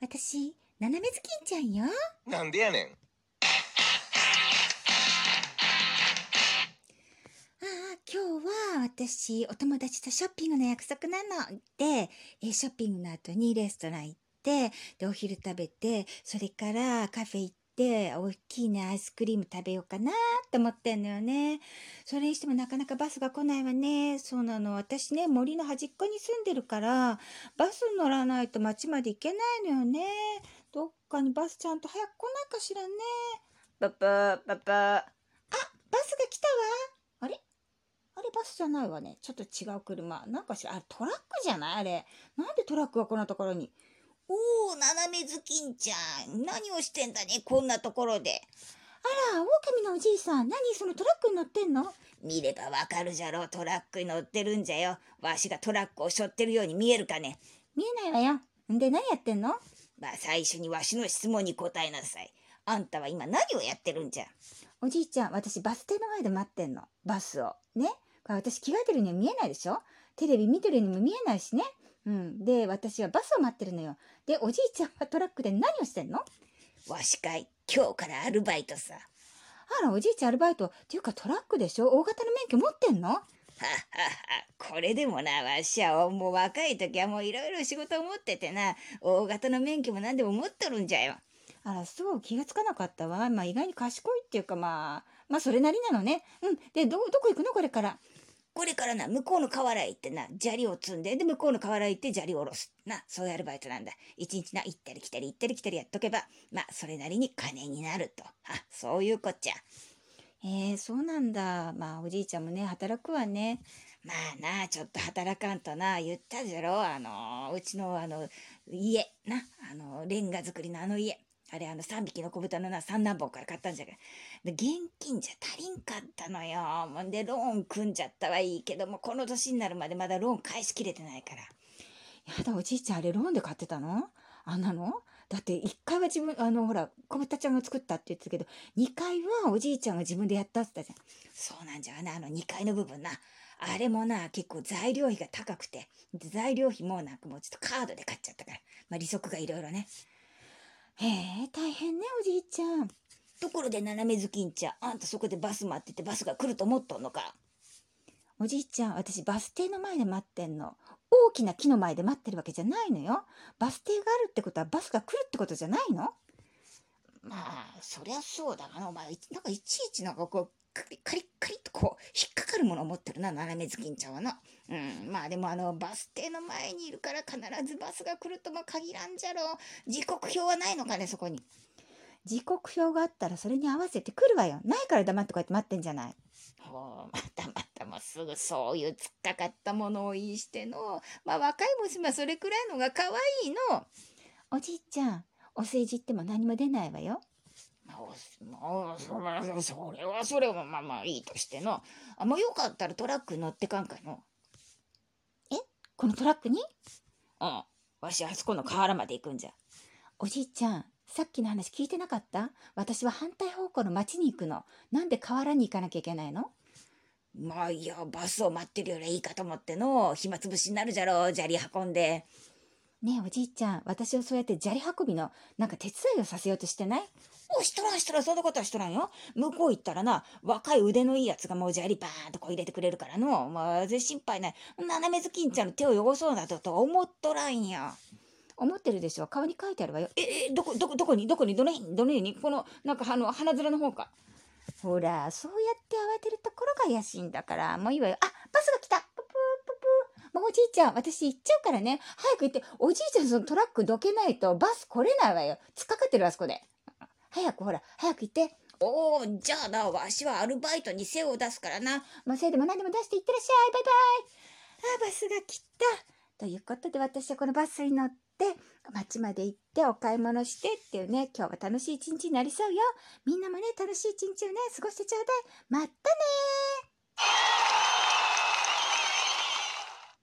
私、斜めずきんちゃんよ。なんでやねん。ああ、今日は私、お友達とショッピングの約束なの。で、えショッピングの後にレストラン行って、で、お昼食べて、それからカフェ行って、大きいね、アイスクリーム食べようかなって思ってんのよね。それにしてもなかなかバスが来ないわね。そうなの。私ね、森の端っこに住んでるから、バス乗らないと町まで行けないのよね。どっかにバスちゃんと早く来ないかしらね。パパ、パパ。あ、バスが来たわ。あれ？あれバスじゃないわね。ちょっと違う車。なんかしら、あれトラックじゃない？あれ。なんでトラックがこんなところに？おお、斜めずきんちゃん。何をしてんだね、こんなところで。あら、狼のおじいさん。何そのトラックに乗ってんの？見ればわかるじゃろう、トラックに乗ってるんじゃよ。わしがトラックを背負ってるように見えるかね。見えないわよ。んで何やってんの？まあ、最初にわしの質問に答えなさい。あんたは今何をやってるんじゃ？おじいちゃん、私バス停の前で待ってんの。バスを。ね？これ私着替えてるには見えないでしょ？テレビ見てるにも見えないしね。うん。で、私はバスを待ってるのよ。で、おじいちゃんはトラックで何をしてんの？わしかい、今日からアルバイトさ。あら、おじいちゃんアルバイト。っていうかトラックでしょ？大型の免許持ってんの？はっはっは、これでもな、わしはもう若い時はもういろいろ仕事を持っててな、大型の免許も何でも持っとるんじゃよ。あら、そう、気がつかなかったわ。まあ意外に賢いっていうかまあ、まあそれなりなのね。うん。で、ど、どこ行くの？これから。これからな、向こうの河原行ってな、砂利を積んで、で、向こうの河原行って砂利を下ろす。な、そういうアルバイトなんだ。一日な、行ったり来たり行ったり来たりやっとけば、まあ、それなりに金になると。あ、そういうこっちゃ。えー、そうなんだ。まあおじいちゃんもね、働くわね。まあな、ちょっと働かんとな、言ったじゃろ。あの、うちのあの、家、な、あの、レンガ作りのあの家。あれ、あの、3匹の小豚のな、三男坊から買ったんじゃから。で、現金じゃ足りんかったのよ。もんで、ローン組んじゃったはいいけども、この年になるまでまだローン返しきれてないから。やだ、おじいちゃんあれローンで買ってたの？あんなの？だって1階は自分、あの、ほら、小豚ちゃんが作ったって言ってたけど、2階はおじいちゃんが自分でやったって言ったじゃんそうなんじゃな、あの2階の部分な。あれもな、結構材料費が高くて、材料費もなんかもうちょっとカードで買っちゃったから。まあ利息がいろいろね。へえ、大変ね、おじいちゃん。ところで斜めずきんちゃん、あんたそこでバス待っててバスが来ると思っとんのか？おじいちゃん、私バス停の前で待ってんの。大きな木の前で待ってるわけじゃないのよ。バス停があるってことはバスが来るってことじゃないの？まあ、そりゃそうだがな、お前、いなんかいちいちなんかこう、カリカリカリっとこう、引っかかるものを持ってるな、斜めずきんちゃんはな。うん、まあでもあの、バス停の前にいるから必ずバスが来るとも限らんじゃろう。時刻表はないのかね、そこに。時刻表があったらそれに合わせて来るわよ。ないから黙ってこうやって待ってんじゃない。ほう、またまたもうすぐそういう突っかかったものを言いしての。まあ若い娘はそれくらいのが可愛いの。おじいちゃん、お世辞っても何も出ないわよ。まあ、それはそれはまあまあいいとしての。あ、もうよかったらトラック乗ってかんかいの。このトラックに？うん。わしあそこの河原まで行くんじゃ。おじいちゃん、さっきの話聞いてなかった？私は反対方向の町に行くの。なんで河原に行かなきゃいけないの？まあいや、バスを待ってるよりいいかと思っての。暇つぶしになるじゃろう、砂利運んで。ねえおじいちゃん、私をそうやって砂利運びのなんか手伝いをさせようとしてない？お、しとらんしとらん、そんなことはしとらんよ。向こう行ったらな、若い腕のいいやつがもう砂利バーンとこう入れてくれるからの。まあ、全然心配ない。斜めずきんちゃんの手を汚そうなどとは思っとらんや。思ってるでしょ？顔に書いてあるわよ。え、え、どこ、どこ、どこに、どこに、どの辺？に、どの辺に、この、なんか、あの、鼻面の方か。ほら、そうやって慌てるところが怪しいんだから、もういいわよ。あ、バスが来たププーププー。もうおじいちゃん、私行っちゃうからね。早く行って、おじいちゃんそのトラックどけないとバス来れないわよ。突っかかってるわ、あそこで。早くほら、早く行って。おお、じゃあな、わしはアルバイトに背を出すからな。もうせいでも何でも出して行ってらっしゃい。バイバイ。あ、バスが来た。ということで私はこのバスに乗って、街まで行ってお買い物してっていうね、今日は楽しい一日になりそうよ。みんなもね、楽しい一日をね、過ごしてちょうだい。まったねー。